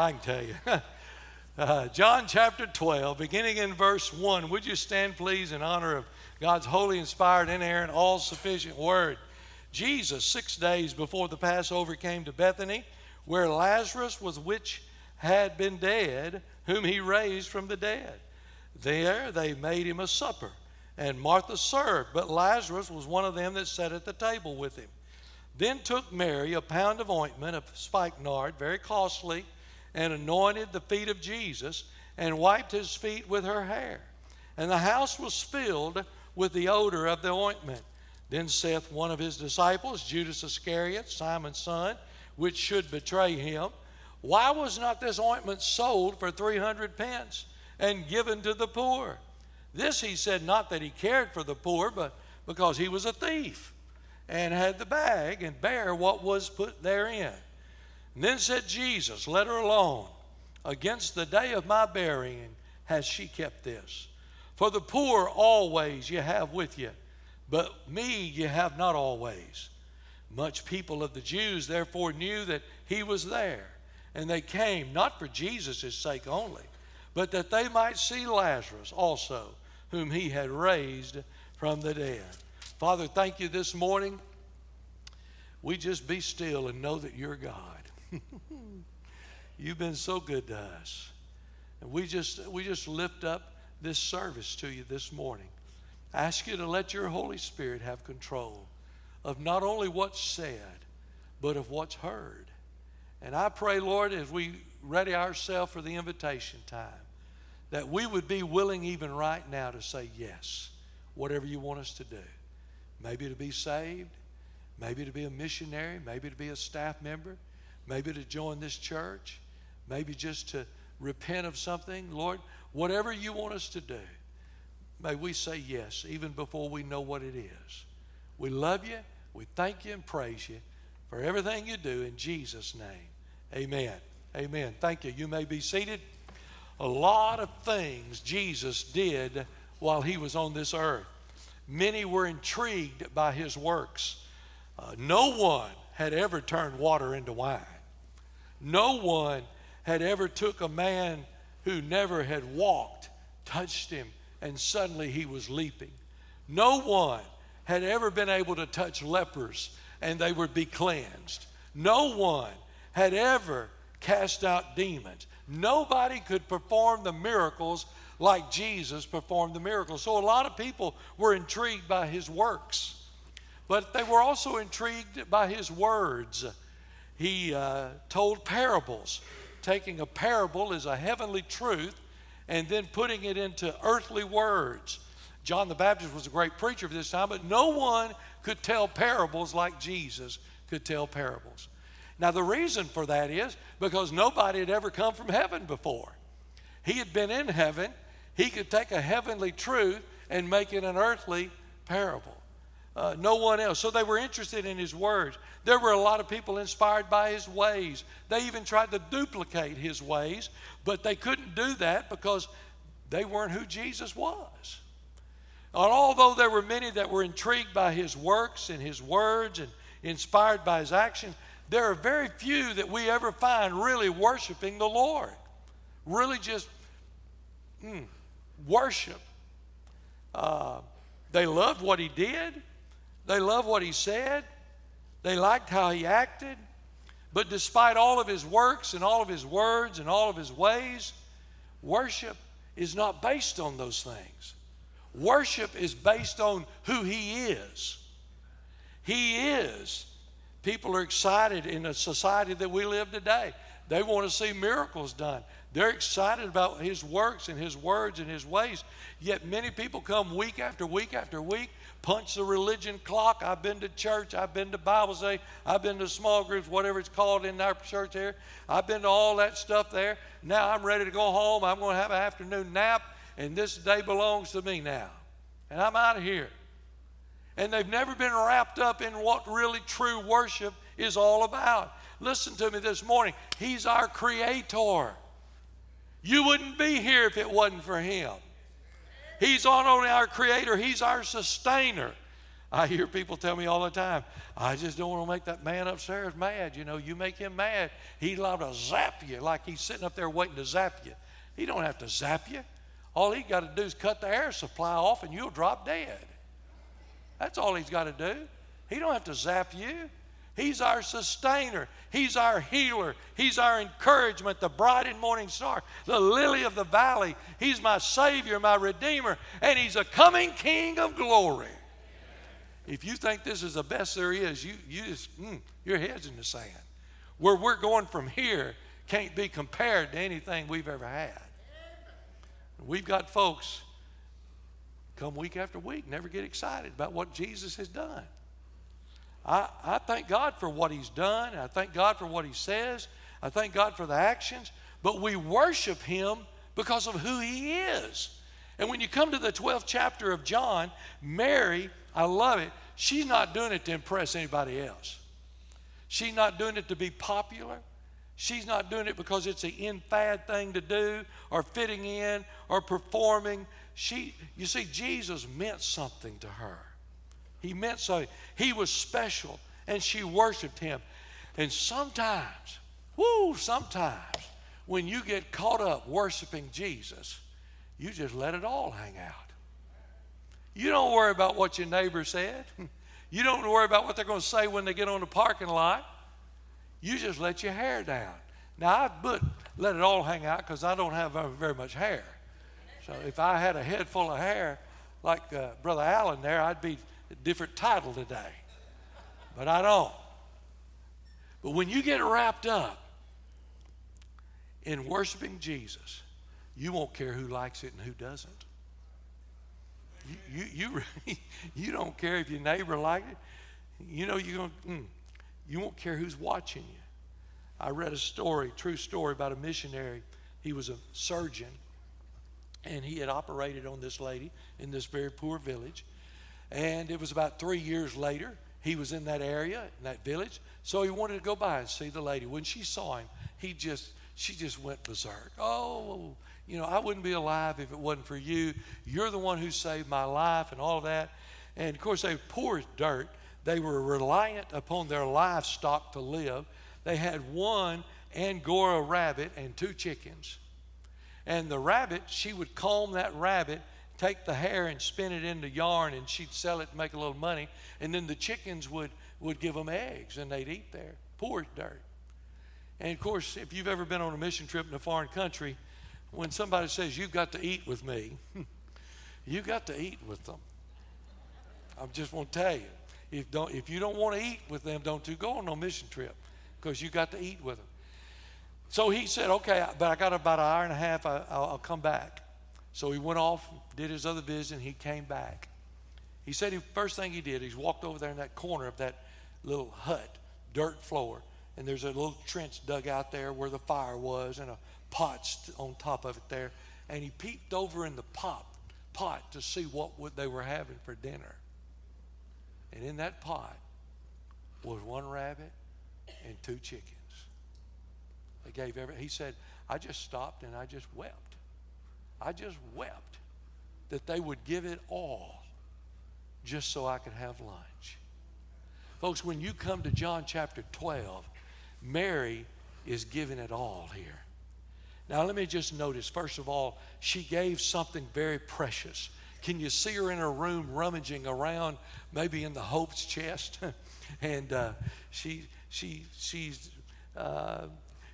I can tell you. Uh, John chapter 12, beginning in verse 1. Would you stand, please, in honor of God's holy, inspired, inerrant, all sufficient word? Jesus, six days before the Passover, came to Bethany, where Lazarus was, which had been dead, whom he raised from the dead. There they made him a supper, and Martha served, but Lazarus was one of them that sat at the table with him. Then took Mary a pound of ointment of spikenard, very costly and anointed the feet of Jesus and wiped his feet with her hair. And the house was filled with the odor of the ointment. Then saith one of his disciples, Judas Iscariot, Simon's son, which should betray him, Why was not this ointment sold for 300 pence and given to the poor? This he said not that he cared for the poor, but because he was a thief and had the bag and bare what was put therein. And then said Jesus, Let her alone. Against the day of my burying has she kept this. For the poor always you have with you, but me you have not always. Much people of the Jews therefore knew that he was there, and they came not for Jesus' sake only, but that they might see Lazarus also, whom he had raised from the dead. Father, thank you this morning. We just be still and know that you're God. You've been so good to us. And we just, we just lift up this service to you this morning. Ask you to let your Holy Spirit have control of not only what's said, but of what's heard. And I pray, Lord, as we ready ourselves for the invitation time, that we would be willing even right now to say yes, whatever you want us to do. Maybe to be saved, maybe to be a missionary, maybe to be a staff member, maybe to join this church, maybe just to repent of something. Lord, whatever you want us to do, may we say yes, even before we know what it is. We love you, we thank you, and praise you for everything you do in Jesus' name. Amen. Amen. Thank you. You may be seated. A lot of things Jesus did while he was on this earth. Many were intrigued by his works. Uh, no one had ever turned water into wine. No one had ever took a man who never had walked, touched him, and suddenly he was leaping. No one had ever been able to touch lepers and they would be cleansed. No one had ever cast out demons. Nobody could perform the miracles like Jesus performed the miracles. So a lot of people were intrigued by his works, but they were also intrigued by his words he uh, told parables, taking a parable as a heavenly truth and then putting it into earthly words. John the Baptist was a great preacher of this time, but no one could tell parables like Jesus could tell parables. Now, the reason for that is because nobody had ever come from heaven before. He had been in heaven, he could take a heavenly truth and make it an earthly parable. Uh, no one else. So they were interested in his words. There were a lot of people inspired by his ways. They even tried to duplicate his ways, but they couldn't do that because they weren't who Jesus was. And although there were many that were intrigued by his works and his words and inspired by his action, there are very few that we ever find really worshiping the Lord. Really just mm, worship. Uh, they loved what he did, they loved what he said, they liked how he acted. But despite all of his works and all of his words and all of his ways, worship is not based on those things. Worship is based on who he is. He is. People are excited in a society that we live today. They want to see miracles done. They're excited about his works and his words and his ways. Yet many people come week after week after week punch the religion clock. I've been to church. I've been to Bible study. I've been to small groups, whatever it's called in our church here. I've been to all that stuff there. Now I'm ready to go home. I'm going to have an afternoon nap, and this day belongs to me now. And I'm out of here. And they've never been wrapped up in what really true worship is all about. Listen to me this morning. He's our creator. You wouldn't be here if it wasn't for Him. He's not only our creator, He's our sustainer. I hear people tell me all the time, I just don't want to make that man upstairs mad. You know, you make him mad, he's liable to zap you like he's sitting up there waiting to zap you. He don't have to zap you. All he got to do is cut the air supply off and you'll drop dead. That's all he's got to do. He don't have to zap you. He's our sustainer. He's our healer. He's our encouragement, the bright and morning star, the lily of the valley. He's my Savior, my Redeemer, and He's a coming King of glory. If you think this is the best there is, you, you just, mm, your head's in the sand. Where we're going from here can't be compared to anything we've ever had. We've got folks come week after week, never get excited about what Jesus has done. I, I thank God for what He's done. I thank God for what He says. I thank God for the actions. But we worship Him because of who He is. And when you come to the 12th chapter of John, Mary, I love it, she's not doing it to impress anybody else. She's not doing it to be popular. She's not doing it because it's an in fad thing to do or fitting in or performing. She, you see, Jesus meant something to her. He meant so. He was special, and she worshiped him. And sometimes, whoo, sometimes when you get caught up worshiping Jesus, you just let it all hang out. You don't worry about what your neighbor said. You don't worry about what they're going to say when they get on the parking lot. You just let your hair down. Now, I would let it all hang out because I don't have very much hair. So if I had a head full of hair like uh, Brother Allen there, I'd be different title today. But I don't. But when you get wrapped up in worshiping Jesus, you won't care who likes it and who doesn't. You, you, you, you don't care if your neighbor likes it. You know you're going mm, you won't care who's watching you. I read a story, true story about a missionary. He was a surgeon and he had operated on this lady in this very poor village. And it was about three years later, he was in that area, in that village. So he wanted to go by and see the lady. When she saw him, he just, she just went berserk. Oh, you know, I wouldn't be alive if it wasn't for you. You're the one who saved my life and all of that. And of course, they were poor as dirt. They were reliant upon their livestock to live. They had one Angora rabbit and two chickens. And the rabbit, she would comb that rabbit take the hair and spin it into yarn and she'd sell it to make a little money. And then the chickens would, would give them eggs and they'd eat there. Poor dirt. And of course, if you've ever been on a mission trip in a foreign country, when somebody says, You've got to eat with me, you've got to eat with them. I just want to tell you. If, don't, if you don't want to eat with them, don't you go on no mission trip because you got to eat with them. So he said, Okay, but I got about an hour and a half, I, will come back. So he went off, did his other visit, and he came back. He said, the first thing he did, he's walked over there in that corner of that little hut, dirt floor, and there's a little trench dug out there where the fire was, and a pot on top of it there. And he peeped over in the pot, pot to see what they were having for dinner. And in that pot was one rabbit and two chickens. They gave every. He said, "I just stopped and I just wept." I just wept that they would give it all just so I could have lunch. Folks, when you come to John chapter 12, Mary is giving it all here. Now, let me just notice first of all, she gave something very precious. Can you see her in her room rummaging around, maybe in the Hope's chest? and uh, she, she, she's uh,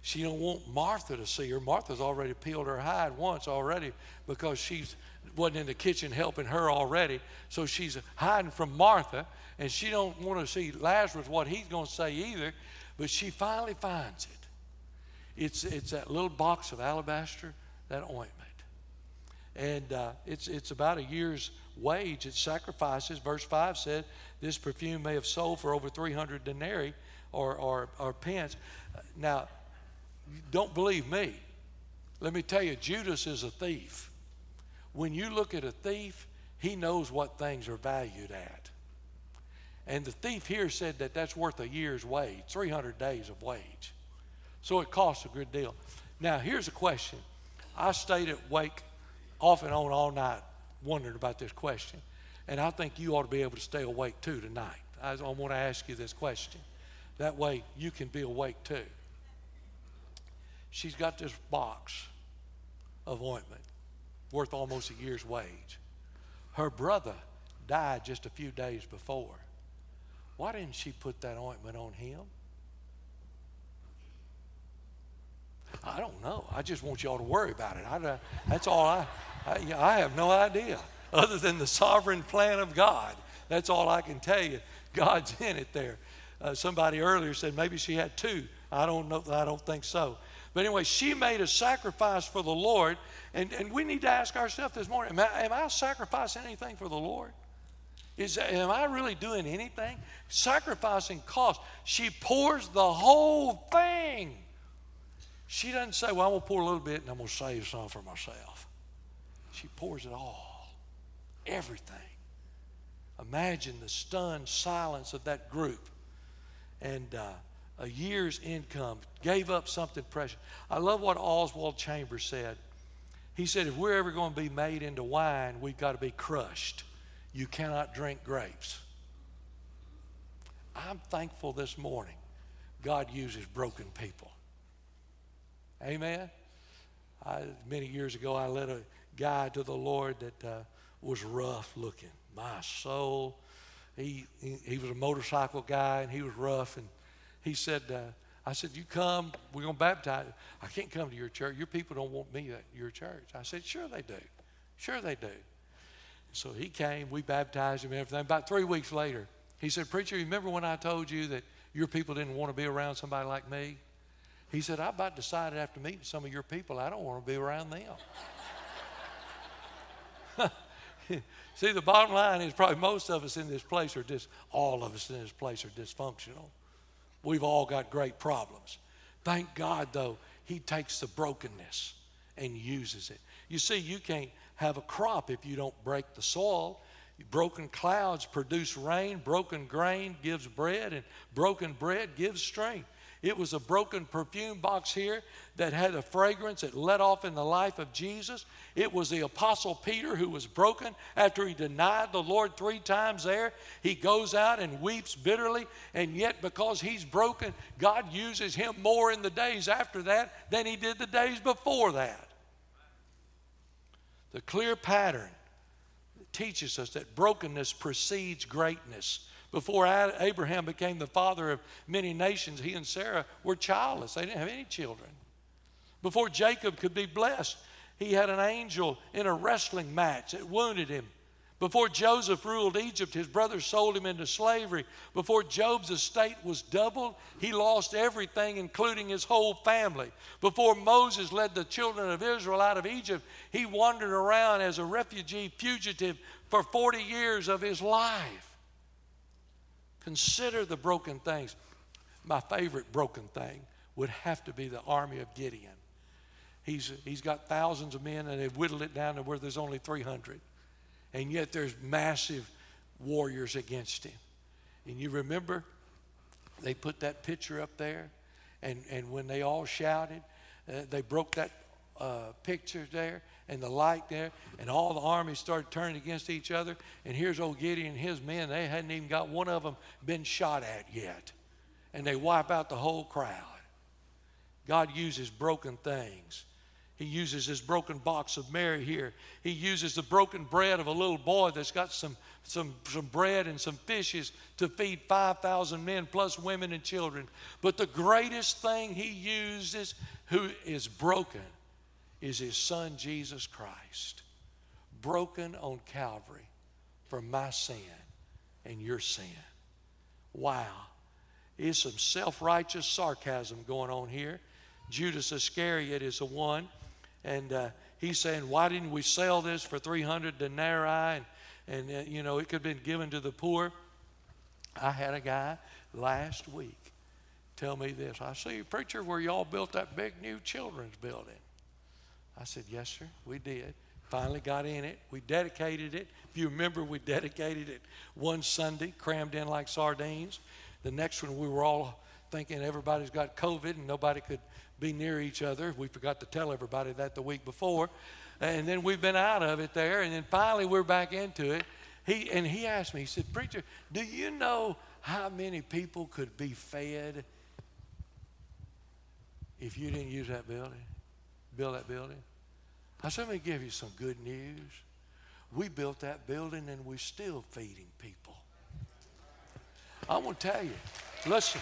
she don't want Martha to see her. Martha's already peeled her hide once already because she's wasn't in the kitchen helping her already. So she's hiding from Martha, and she don't want to see Lazarus what he's going to say either. But she finally finds it. It's it's that little box of alabaster, that ointment, and uh, it's it's about a year's wage. It sacrifices. Verse five said this perfume may have sold for over three hundred denarii or or, or pence. Now don't believe me. Let me tell you, Judas is a thief. When you look at a thief, he knows what things are valued at. And the thief here said that that's worth a year's wage, 300 days of wage. So it costs a good deal. Now, here's a question. I stayed at Wake off and on all night wondering about this question. And I think you ought to be able to stay awake too tonight. I want to ask you this question. That way you can be awake too. She's got this box of ointment worth almost a year's wage. Her brother died just a few days before. Why didn't she put that ointment on him? I don't know. I just want y'all to worry about it. I, that's all I, I, I have no idea other than the sovereign plan of God. That's all I can tell you. God's in it there. Uh, somebody earlier said maybe she had two. I don't know. I don't think so. But anyway, she made a sacrifice for the Lord, and, and we need to ask ourselves this morning: Am I, am I sacrificing anything for the Lord? Is am I really doing anything? Sacrificing cost. She pours the whole thing. She doesn't say, "Well, I'm gonna pour a little bit and I'm gonna save some for myself." She pours it all, everything. Imagine the stunned silence of that group and uh, a year's income, gave up something precious. I love what Oswald Chambers said. He said, if we're ever going to be made into wine, we've got to be crushed. You cannot drink grapes. I'm thankful this morning God uses broken people. Amen. I, many years ago, I led a guy to the Lord that uh, was rough looking my soul. He, he, he, was a motorcycle guy and he was rough. And he said, uh, I said, You come, we're going to baptize. I can't come to your church. Your people don't want me at your church. I said, Sure they do. Sure they do. So he came, we baptized him and everything. About three weeks later, he said, Preacher, you remember when I told you that your people didn't want to be around somebody like me? He said, I about decided after meeting some of your people, I don't want to be around them. See, the bottom line is probably most of us in this place are just, all of us in this place are dysfunctional. We've all got great problems. Thank God, though, He takes the brokenness and uses it. You see, you can't have a crop if you don't break the soil. Broken clouds produce rain, broken grain gives bread, and broken bread gives strength. It was a broken perfume box here that had a fragrance that let off in the life of Jesus. It was the Apostle Peter who was broken after he denied the Lord three times there. He goes out and weeps bitterly, and yet because he's broken, God uses him more in the days after that than he did the days before that. The clear pattern teaches us that brokenness precedes greatness. Before Abraham became the father of many nations, he and Sarah were childless. They didn't have any children. Before Jacob could be blessed, he had an angel in a wrestling match that wounded him. Before Joseph ruled Egypt, his brothers sold him into slavery. Before Job's estate was doubled, he lost everything, including his whole family. Before Moses led the children of Israel out of Egypt, he wandered around as a refugee fugitive for 40 years of his life. Consider the broken things. My favorite broken thing would have to be the army of Gideon. He's, he's got thousands of men, and they've whittled it down to where there's only 300. And yet there's massive warriors against him. And you remember they put that picture up there, and, and when they all shouted, uh, they broke that uh, picture there, and the light there, and all the armies started turning against each other. And here's old Gideon and his men. They hadn't even got one of them been shot at yet. And they wipe out the whole crowd. God uses broken things. He uses this broken box of Mary here. He uses the broken bread of a little boy that's got some, some, some bread and some fishes to feed 5,000 men plus women and children. But the greatest thing he uses, who is broken, is his son Jesus Christ, broken on Calvary for my sin and your sin. Wow. Is some self righteous sarcasm going on here. Judas Iscariot is the one, and uh, he's saying, Why didn't we sell this for 300 denarii? And, and uh, you know, it could have been given to the poor. I had a guy last week tell me this. I see, preacher, where y'all built that big new children's building. I said, Yes, sir, we did. Finally got in it. We dedicated it. If you remember, we dedicated it one Sunday, crammed in like sardines. The next one, we were all thinking everybody's got COVID and nobody could be near each other. We forgot to tell everybody that the week before. And then we've been out of it there. And then finally, we're back into it. he, and he asked me, he said, Preacher, do you know how many people could be fed if you didn't use that building, build that building? I said, let me give you some good news. We built that building and we're still feeding people. I want to tell you, listen.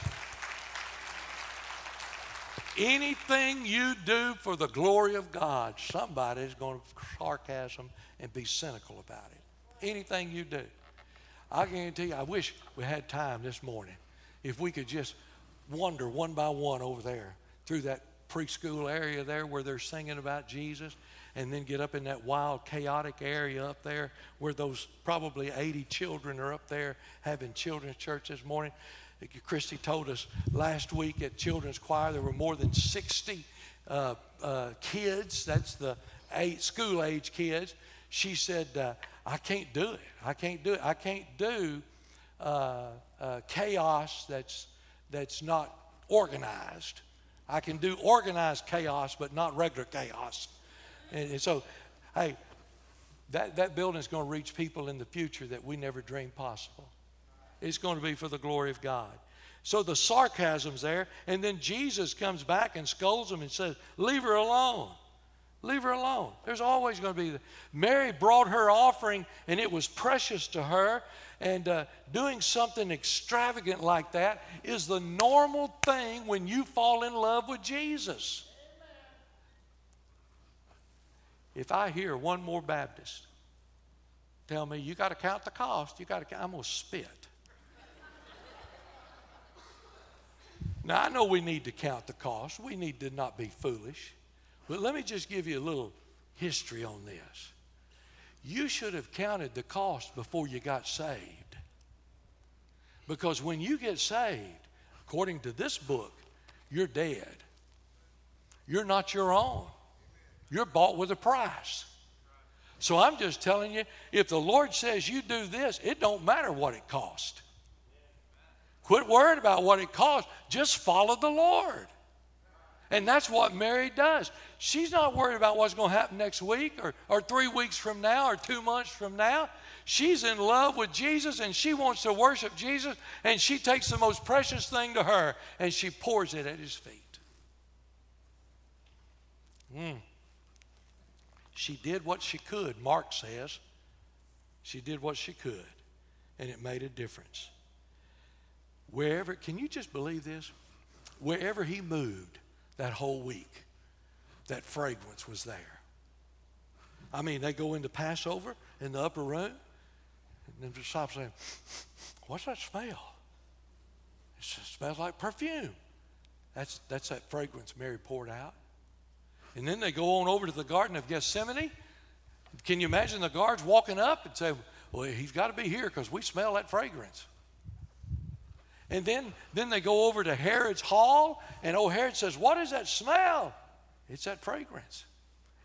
Anything you do for the glory of God, somebody's going to sarcasm and be cynical about it. Anything you do. I guarantee you, I wish we had time this morning if we could just wander one by one over there through that preschool area there where they're singing about Jesus and then get up in that wild, chaotic area up there where those probably 80 children are up there having children's church this morning. Christy told us last week at Children's Choir there were more than 60 uh, uh, kids. That's the eight school age kids. She said, uh, I can't do it. I can't do it. I can't do uh, uh, chaos that's, that's not organized. I can do organized chaos, but not regular chaos. And, and so, hey, that, that building is going to reach people in the future that we never dreamed possible. It's going to be for the glory of God. So the sarcasm's there, and then Jesus comes back and scolds them and says, Leave her alone. Leave her alone. There's always going to be. The, Mary brought her offering, and it was precious to her. And uh, doing something extravagant like that is the normal thing when you fall in love with Jesus. If I hear one more Baptist tell me, you got to count the cost, you got to, I'm going to spit. now, I know we need to count the cost. We need to not be foolish. But let me just give you a little history on this. You should have counted the cost before you got saved. Because when you get saved, according to this book, you're dead. You're not your own. You're bought with a price. So I'm just telling you, if the Lord says you do this, it don't matter what it costs. Quit worrying about what it costs. Just follow the Lord. And that's what Mary does. She's not worried about what's going to happen next week or, or three weeks from now or two months from now. She's in love with Jesus and she wants to worship Jesus, and she takes the most precious thing to her and she pours it at his feet. Mm. She did what she could, Mark says. She did what she could, and it made a difference. Wherever, can you just believe this? Wherever he moved that whole week, that fragrance was there. I mean, they go into Passover in the upper room, and the disciples saying, What's that smell? It smells like perfume. That's, that's that fragrance Mary poured out. And then they go on over to the Garden of Gethsemane. Can you imagine the guards walking up and say, Well, he's got to be here because we smell that fragrance. And then, then they go over to Herod's hall, and old Herod says, What is that smell? It's that fragrance.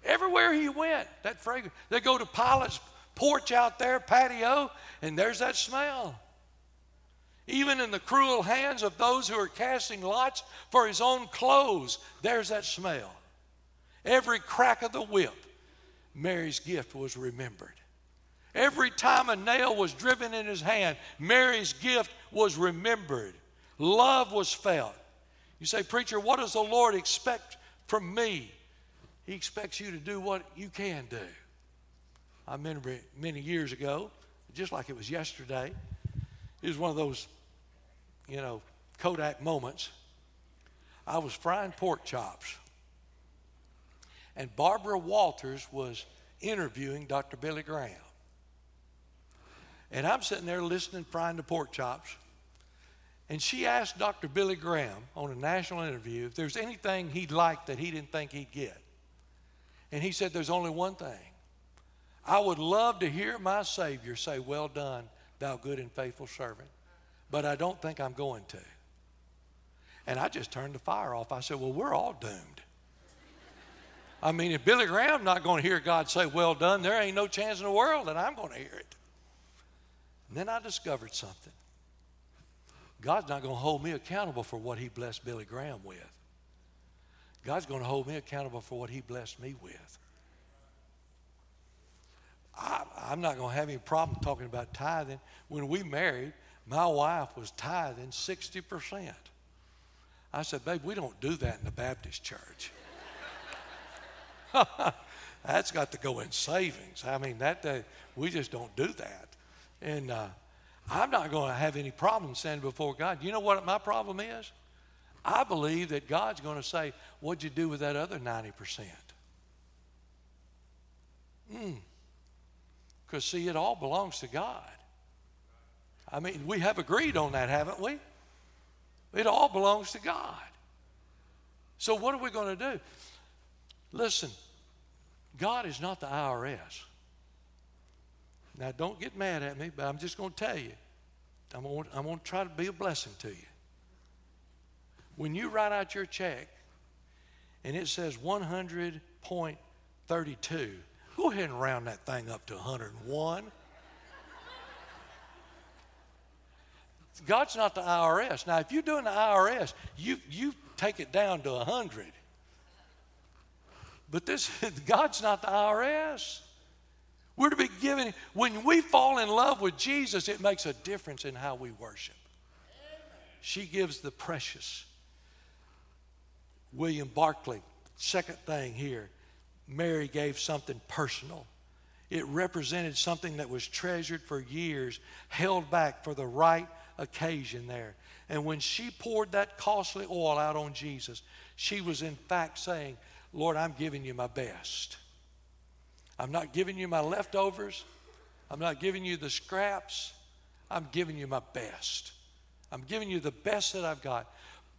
Everywhere he went, that fragrance. They go to Pilate's porch out there, patio, and there's that smell. Even in the cruel hands of those who are casting lots for his own clothes, there's that smell. Every crack of the whip, Mary's gift was remembered. Every time a nail was driven in his hand, Mary's gift was remembered. Love was felt. You say, Preacher, what does the Lord expect from me? He expects you to do what you can do. I remember many years ago, just like it was yesterday, it was one of those, you know, Kodak moments. I was frying pork chops and Barbara Walters was interviewing Dr. Billy Graham. And I'm sitting there listening, frying the pork chops. And she asked Dr. Billy Graham on a national interview if there's anything he'd like that he didn't think he'd get. And he said, There's only one thing. I would love to hear my Savior say, Well done, thou good and faithful servant. But I don't think I'm going to. And I just turned the fire off. I said, Well, we're all doomed. I mean, if Billy Graham's not going to hear God say, Well done, there ain't no chance in the world that I'm going to hear it. And then I discovered something. God's not going to hold me accountable for what He blessed Billy Graham with. God's going to hold me accountable for what He blessed me with. I, I'm not going to have any problem talking about tithing. When we married, my wife was tithing 60%. I said, babe, we don't do that in the Baptist church. That's got to go in savings. I mean, that day, we just don't do that. And uh, I'm not going to have any problem standing before God. You know what my problem is? I believe that God's going to say, What'd you do with that other 90%? Hmm. Because, see, it all belongs to God. I mean, we have agreed on that, haven't we? It all belongs to God. So, what are we going to do? Listen, God is not the IRS. Now, don't get mad at me, but I'm just going to tell you. I'm going, to, I'm going to try to be a blessing to you. When you write out your check and it says 100.32, go ahead and round that thing up to 101. God's not the IRS. Now, if you're doing the IRS, you, you take it down to 100. But this, God's not the IRS. We're to be given, when we fall in love with Jesus, it makes a difference in how we worship. She gives the precious. William Barclay, second thing here, Mary gave something personal. It represented something that was treasured for years, held back for the right occasion there. And when she poured that costly oil out on Jesus, she was in fact saying, Lord, I'm giving you my best. I'm not giving you my leftovers. I'm not giving you the scraps. I'm giving you my best. I'm giving you the best that I've got.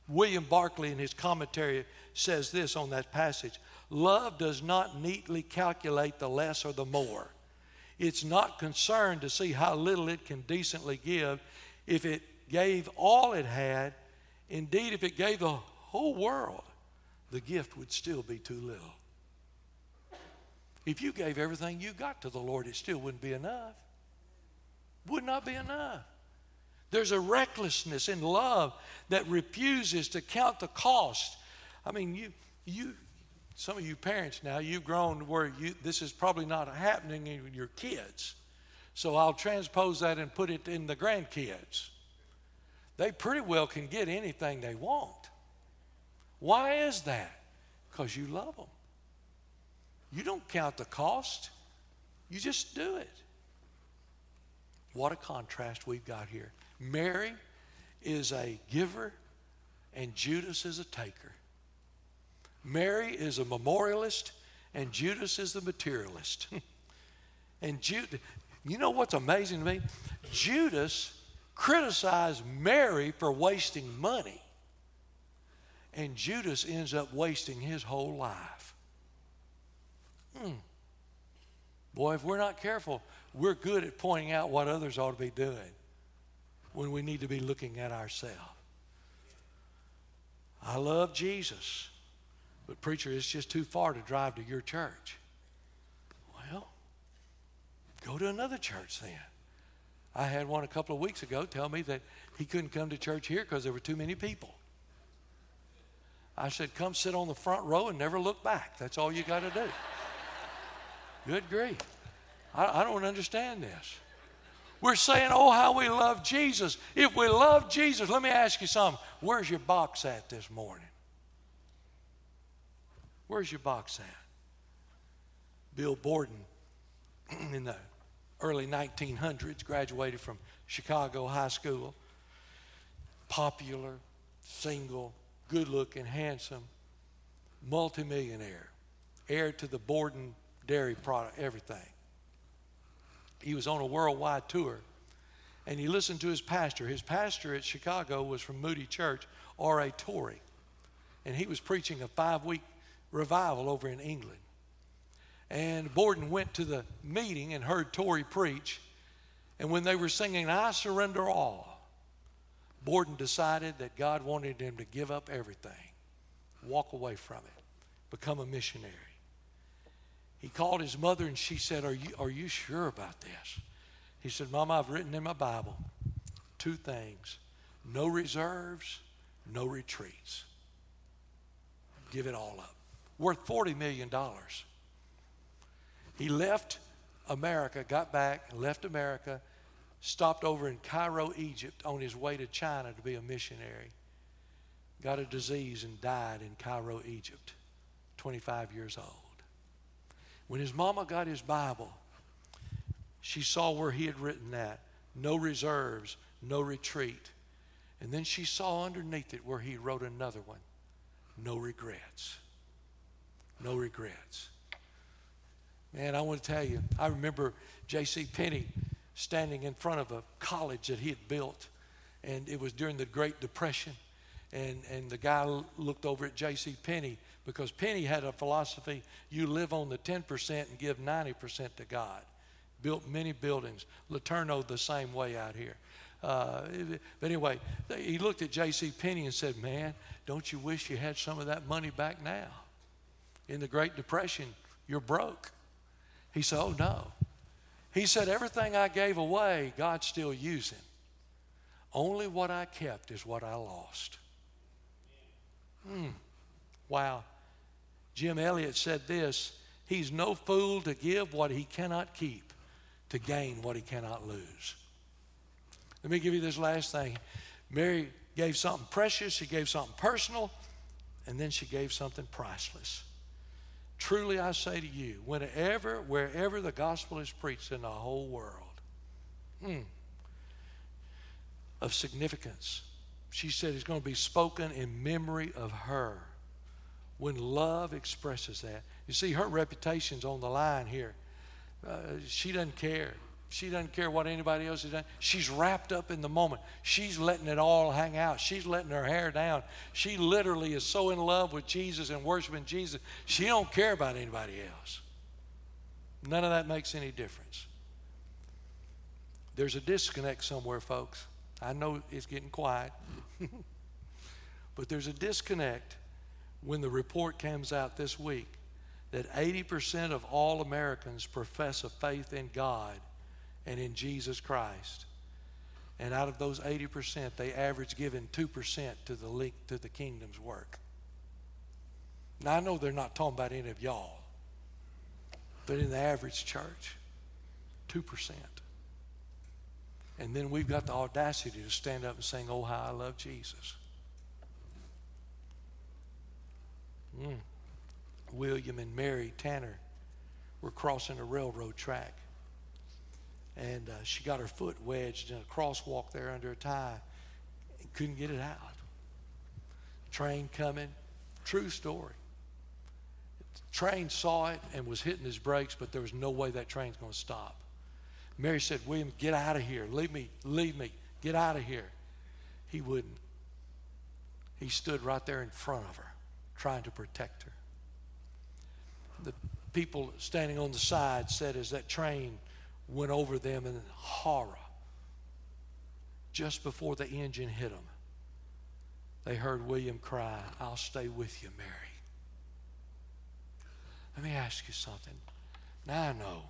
William Barclay, in his commentary, says this on that passage Love does not neatly calculate the less or the more. It's not concerned to see how little it can decently give. If it gave all it had, indeed, if it gave the whole world, the gift would still be too little. If you gave everything you got to the Lord, it still wouldn't be enough. Would not be enough. There's a recklessness in love that refuses to count the cost. I mean, you, you, some of you parents now, you've grown where you, this is probably not happening in your kids. So I'll transpose that and put it in the grandkids. They pretty well can get anything they want. Why is that? Because you love them. You don't count the cost, you just do it. What a contrast we've got here. Mary is a giver, and Judas is a taker. Mary is a memorialist, and Judas is the materialist. and Judas, you know what's amazing to me? Judas criticized Mary for wasting money, and Judas ends up wasting his whole life. Hmm. Boy, if we're not careful, we're good at pointing out what others ought to be doing when we need to be looking at ourselves. I love Jesus, but preacher, it's just too far to drive to your church. Well, go to another church then. I had one a couple of weeks ago tell me that he couldn't come to church here because there were too many people. I said, Come sit on the front row and never look back. That's all you got to do. Good grief. I, I don't understand this. We're saying, oh, how we love Jesus. If we love Jesus, let me ask you something. Where's your box at this morning? Where's your box at? Bill Borden, in the early 1900s, graduated from Chicago High School. Popular, single, good looking, handsome, multimillionaire, heir to the Borden dairy product, everything. He was on a worldwide tour and he listened to his pastor. His pastor at Chicago was from Moody Church, R.A. Torrey, and he was preaching a five week revival over in England. And Borden went to the meeting and heard Torrey preach. And when they were singing, I surrender all, Borden decided that God wanted him to give up everything, walk away from it, become a missionary he called his mother and she said, Are you, are you sure about this? He said, Mama, I've written in my Bible two things no reserves, no retreats. Give it all up. Worth $40 million. He left America, got back, left America, stopped over in Cairo, Egypt on his way to China to be a missionary. Got a disease and died in Cairo, Egypt, 25 years old. When his mama got his Bible, she saw where he had written that no reserves, no retreat. And then she saw underneath it where he wrote another one no regrets. No regrets. Man, I want to tell you, I remember J.C. Penney standing in front of a college that he had built, and it was during the Great Depression. And, and the guy looked over at J.C. Penney because Penney had a philosophy you live on the 10% and give 90% to God. Built many buildings. LeTourneau, the same way out here. Uh, but anyway, he looked at J.C. Penney and said, Man, don't you wish you had some of that money back now? In the Great Depression, you're broke. He said, Oh, no. He said, Everything I gave away, God's still using. Only what I kept is what I lost. Hmm. Wow. Jim Elliot said this He's no fool to give what he cannot keep, to gain what he cannot lose. Let me give you this last thing. Mary gave something precious, she gave something personal, and then she gave something priceless. Truly I say to you, whenever, wherever the gospel is preached in the whole world, hmm, of significance, she said it's going to be spoken in memory of her. When love expresses that. You see, her reputation's on the line here. Uh, she doesn't care. She doesn't care what anybody else has done. She's wrapped up in the moment. She's letting it all hang out. She's letting her hair down. She literally is so in love with Jesus and worshiping Jesus. She don't care about anybody else. None of that makes any difference. There's a disconnect somewhere, folks. I know it's getting quiet. but there's a disconnect when the report comes out this week that 80% of all Americans profess a faith in God and in Jesus Christ. And out of those 80%, they average giving 2% to the link to the kingdom's work. Now, I know they're not talking about any of y'all, but in the average church, 2%. And then we've got the audacity to stand up and sing, Oh, how I love Jesus. Mm. William and Mary Tanner were crossing a railroad track and uh, she got her foot wedged in a crosswalk there under a tie and couldn't get it out. Train coming, true story. The train saw it and was hitting his brakes, but there was no way that train's going to stop. Mary said, William, get out of here. Leave me, leave me, get out of here. He wouldn't. He stood right there in front of her, trying to protect her. The people standing on the side said, as that train went over them in horror. Just before the engine hit them, they heard William cry, I'll stay with you, Mary. Let me ask you something. Now I know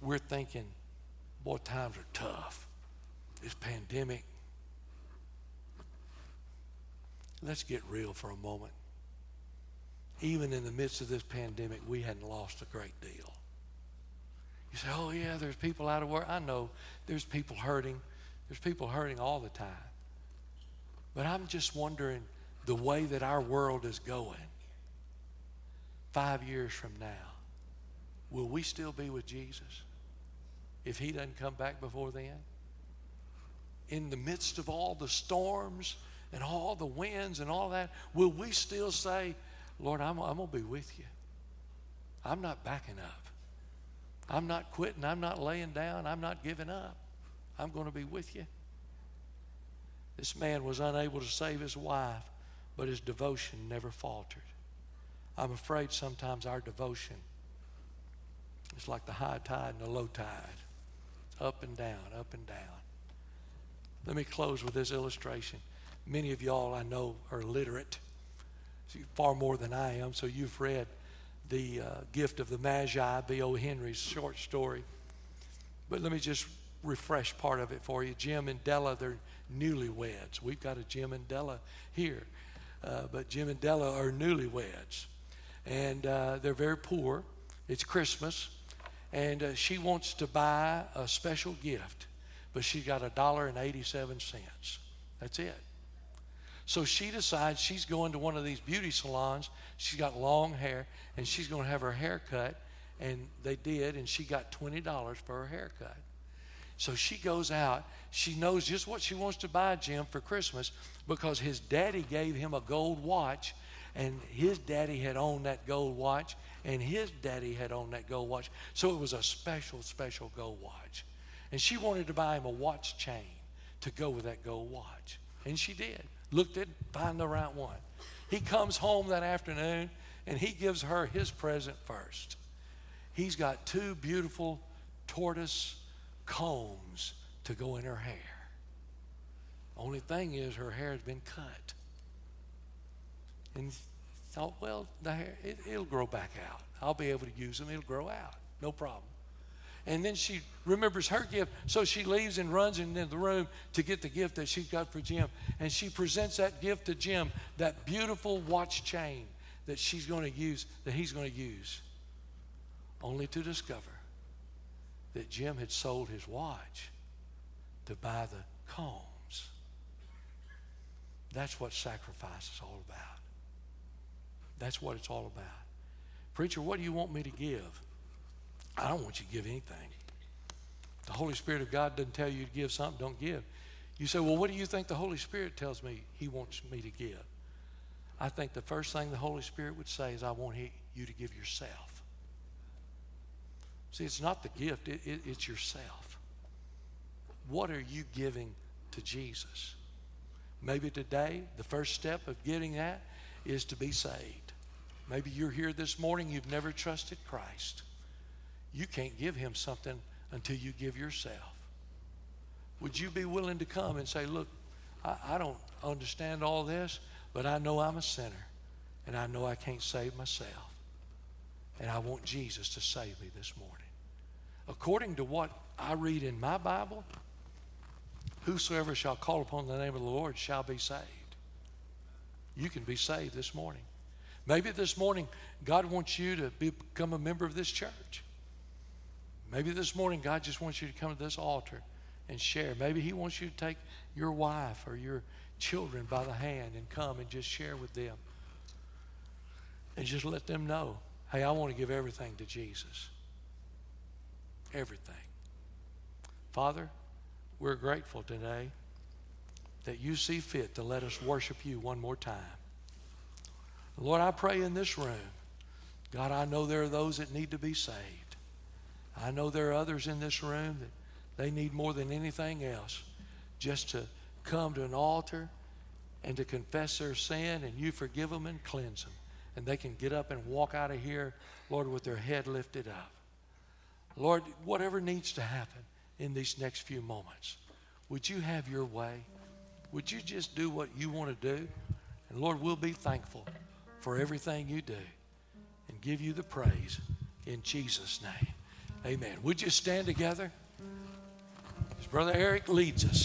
we're thinking, boy, times are tough. This pandemic. Let's get real for a moment. Even in the midst of this pandemic, we hadn't lost a great deal. You say, oh, yeah, there's people out of work. I know there's people hurting. There's people hurting all the time. But I'm just wondering the way that our world is going five years from now, will we still be with Jesus if he doesn't come back before then? In the midst of all the storms and all the winds and all that, will we still say, Lord, I'm, I'm going to be with you? I'm not backing up. I'm not quitting. I'm not laying down. I'm not giving up. I'm going to be with you. This man was unable to save his wife, but his devotion never faltered. I'm afraid sometimes our devotion is like the high tide and the low tide, up and down, up and down. Let me close with this illustration. Many of y'all I know are literate, far more than I am, so you've read the uh, gift of the Magi, by O. Henry's short story. But let me just refresh part of it for you. Jim and Della, they're newlyweds. We've got a Jim and Della here. Uh, but Jim and Della are newlyweds. And uh, they're very poor. It's Christmas. and uh, she wants to buy a special gift, but she's got a dollar and 87 cents. That's it. So she decides she's going to one of these beauty salons. She's got long hair, and she's going to have her hair cut. And they did, and she got $20 for her haircut. So she goes out. She knows just what she wants to buy Jim for Christmas because his daddy gave him a gold watch, and his daddy had owned that gold watch, and his daddy had owned that gold watch. So it was a special, special gold watch. And she wanted to buy him a watch chain to go with that gold watch. And she did looked at, find the right one. He comes home that afternoon and he gives her his present first. He's got two beautiful tortoise combs to go in her hair. Only thing is, her hair has been cut. And thought, well, the hair, it, it'll grow back out. I'll be able to use them. It'll grow out. No problem. And then she remembers her gift, so she leaves and runs into the room to get the gift that she got for Jim. And she presents that gift to Jim, that beautiful watch chain that she's going to use, that he's going to use, only to discover that Jim had sold his watch to buy the combs. That's what sacrifice is all about. That's what it's all about. Preacher, what do you want me to give? I don't want you to give anything. The Holy Spirit of God doesn't tell you to give something, don't give. You say, well, what do you think the Holy Spirit tells me He wants me to give? I think the first thing the Holy Spirit would say is, I want you to give yourself. See, it's not the gift, it, it, it's yourself. What are you giving to Jesus? Maybe today, the first step of getting that is to be saved. Maybe you're here this morning, you've never trusted Christ. You can't give him something until you give yourself. Would you be willing to come and say, Look, I, I don't understand all this, but I know I'm a sinner, and I know I can't save myself. And I want Jesus to save me this morning. According to what I read in my Bible, whosoever shall call upon the name of the Lord shall be saved. You can be saved this morning. Maybe this morning God wants you to become a member of this church. Maybe this morning God just wants you to come to this altar and share. Maybe He wants you to take your wife or your children by the hand and come and just share with them. And just let them know hey, I want to give everything to Jesus. Everything. Father, we're grateful today that you see fit to let us worship you one more time. Lord, I pray in this room, God, I know there are those that need to be saved. I know there are others in this room that they need more than anything else just to come to an altar and to confess their sin and you forgive them and cleanse them. And they can get up and walk out of here, Lord, with their head lifted up. Lord, whatever needs to happen in these next few moments, would you have your way? Would you just do what you want to do? And Lord, we'll be thankful for everything you do and give you the praise in Jesus' name. Amen. Would you stand together? As Brother Eric leads us.